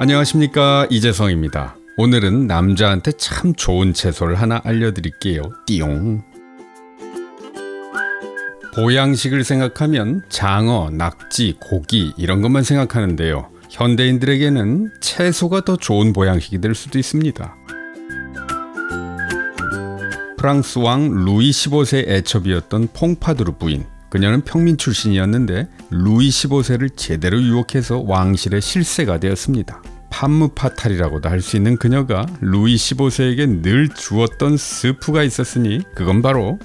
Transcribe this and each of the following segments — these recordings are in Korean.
안녕하십니까 이재성입니다. 오늘은 남자한테 참 좋은 채소를 하나 알려드릴게요. 띠용. 보양식을 생각하면 장어, 낙지, 고기 이런 것만 생각하는데요. 현대인들에게는 채소가 더 좋은 보양식이 될 수도 있습니다. 프랑스 왕 루이 15세 애첩이었던 퐁파두르 부인. 그녀는 평민 출신이었는데 루이 15세를 제대로 유혹해서 왕실의 실세가 되었습니다. 판무파탈이라고도 할 수 있는 그녀가 루이 15세에게 늘 주었던 스프가 있었으니 그건 바로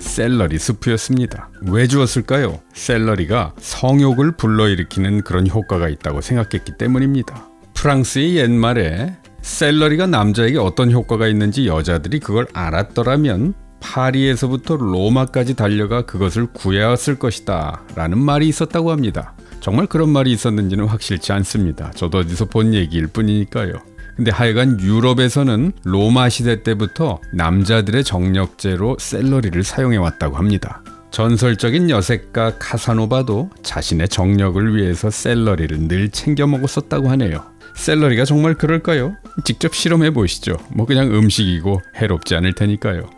샐러리 스프였습니다. 왜 주었을까요? 샐러리가 성욕을 불러일으키는 그런 효과가 있다고 생각했기 때문입니다. 프랑스의 옛말에 샐러리가 남자에게 어떤 효과가 있는지 여자들이 그걸 알았더라면 파리에서부터 로마까지 달려가 그것을 구해왔을 것이다 라는 말이 있었다고 합니다. 정말 그런 말이 있었는지는 확실치 않습니다. 저도 어디서 본 얘기일 뿐이니까요. 근데 하여간 유럽에서는 로마 시대 때부터 남자들의 정력제로 샐러리를 사용해 왔다고 합니다. 전설적인 여색가 카사노바도 자신의 정력을 위해서 샐러리를 늘 챙겨 먹었었다고 하네요. 샐러리가 정말 그럴까요? 직접 실험해 보시죠. 뭐 그냥 음식이고 해롭지 않을 테니까요.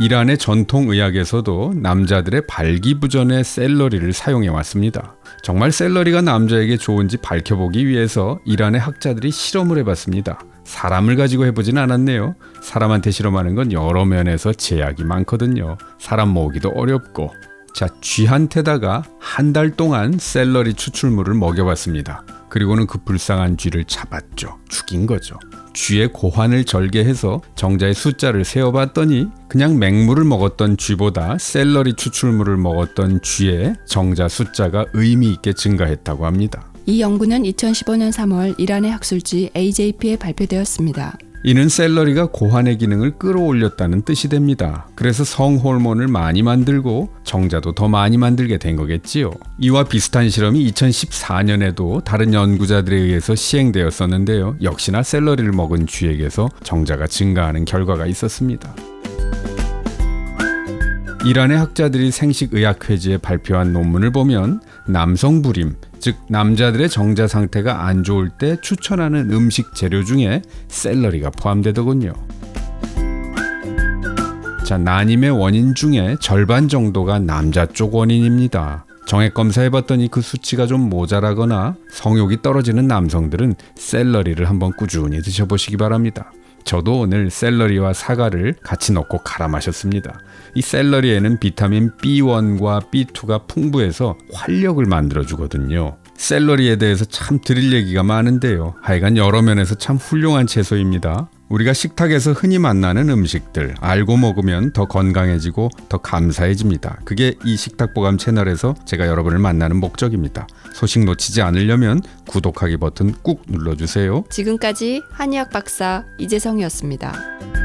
이란의 전통 의학에서도 남자들의 발기부전에 샐러리를 사용해 왔습니다. 정말 샐러리가 남자에게 좋은지 밝혀보기 위해서 이란의 학자들이 실험을 해봤습니다. 사람을 가지고 해보진 않았네요. 사람한테 실험하는 건 여러 면에서 제약이 많거든요. 사람 모으기도 어렵고. 자, 쥐한테다가 한 달 동안 샐러리 추출물을 먹여봤습니다. 그리고는 그 불쌍한 쥐를 잡았죠. 죽인 거죠. 쥐의 고환을 절개해서 정자의 숫자를 세어봤더니 그냥 맹물을 먹었던 쥐보다 샐러리 추출물을 먹었던 쥐의 정자 숫자가 의미 있게 증가했다고 합니다. 이 연구는 2015년 3월 이란의 학술지 AJP에 발표되었습니다. 이는 샐러리가 고환의 기능을 끌어올렸다는 뜻이 됩니다. 그래서 성호르몬을 많이 만들고 정자도 더 많이 만들게 된 거겠지요. 이와 비슷한 실험이 2014년에도 다른 연구자들에 의해서 시행되었었는데요. 역시나 샐러리를 먹은 쥐에게서 정자가 증가하는 결과가 있었습니다. 이란의 학자들이 생식의학회지에 발표한 논문을 보면 남성 불임, 즉 남자들의 정자 상태가 안 좋을 때 추천하는 음식 재료 중에 샐러리가 포함되더군요. 자, 난임의 원인 중에 절반 정도가 남자 쪽 원인입니다. 정액 검사해봤더니 그 수치가 좀 모자라거나 성욕이 떨어지는 남성들은 샐러리를 한번 꾸준히 드셔보시기 바랍니다. 저도 오늘 샐러리와 사과를 같이 넣고 갈아 마셨습니다. 이 샐러리에는 비타민 B1과 B2가 풍부해서 활력을 만들어 주거든요. 샐러리에 대해서 참 드릴 얘기가 많은데요. 하여간 여러 면에서 참 훌륭한 채소입니다. 우리가 식탁에서 흔히 만나는 음식들 알고 먹으면 더 건강해지고 더 감사해집니다. 그게 이 식탁 보감 채널에서 제가 여러분을 만나는 목적입니다. 소식 놓치지 않으려면 구독하기 버튼 꾹 눌러주세요. 지금까지 한의학 박사 이재성이었습니다.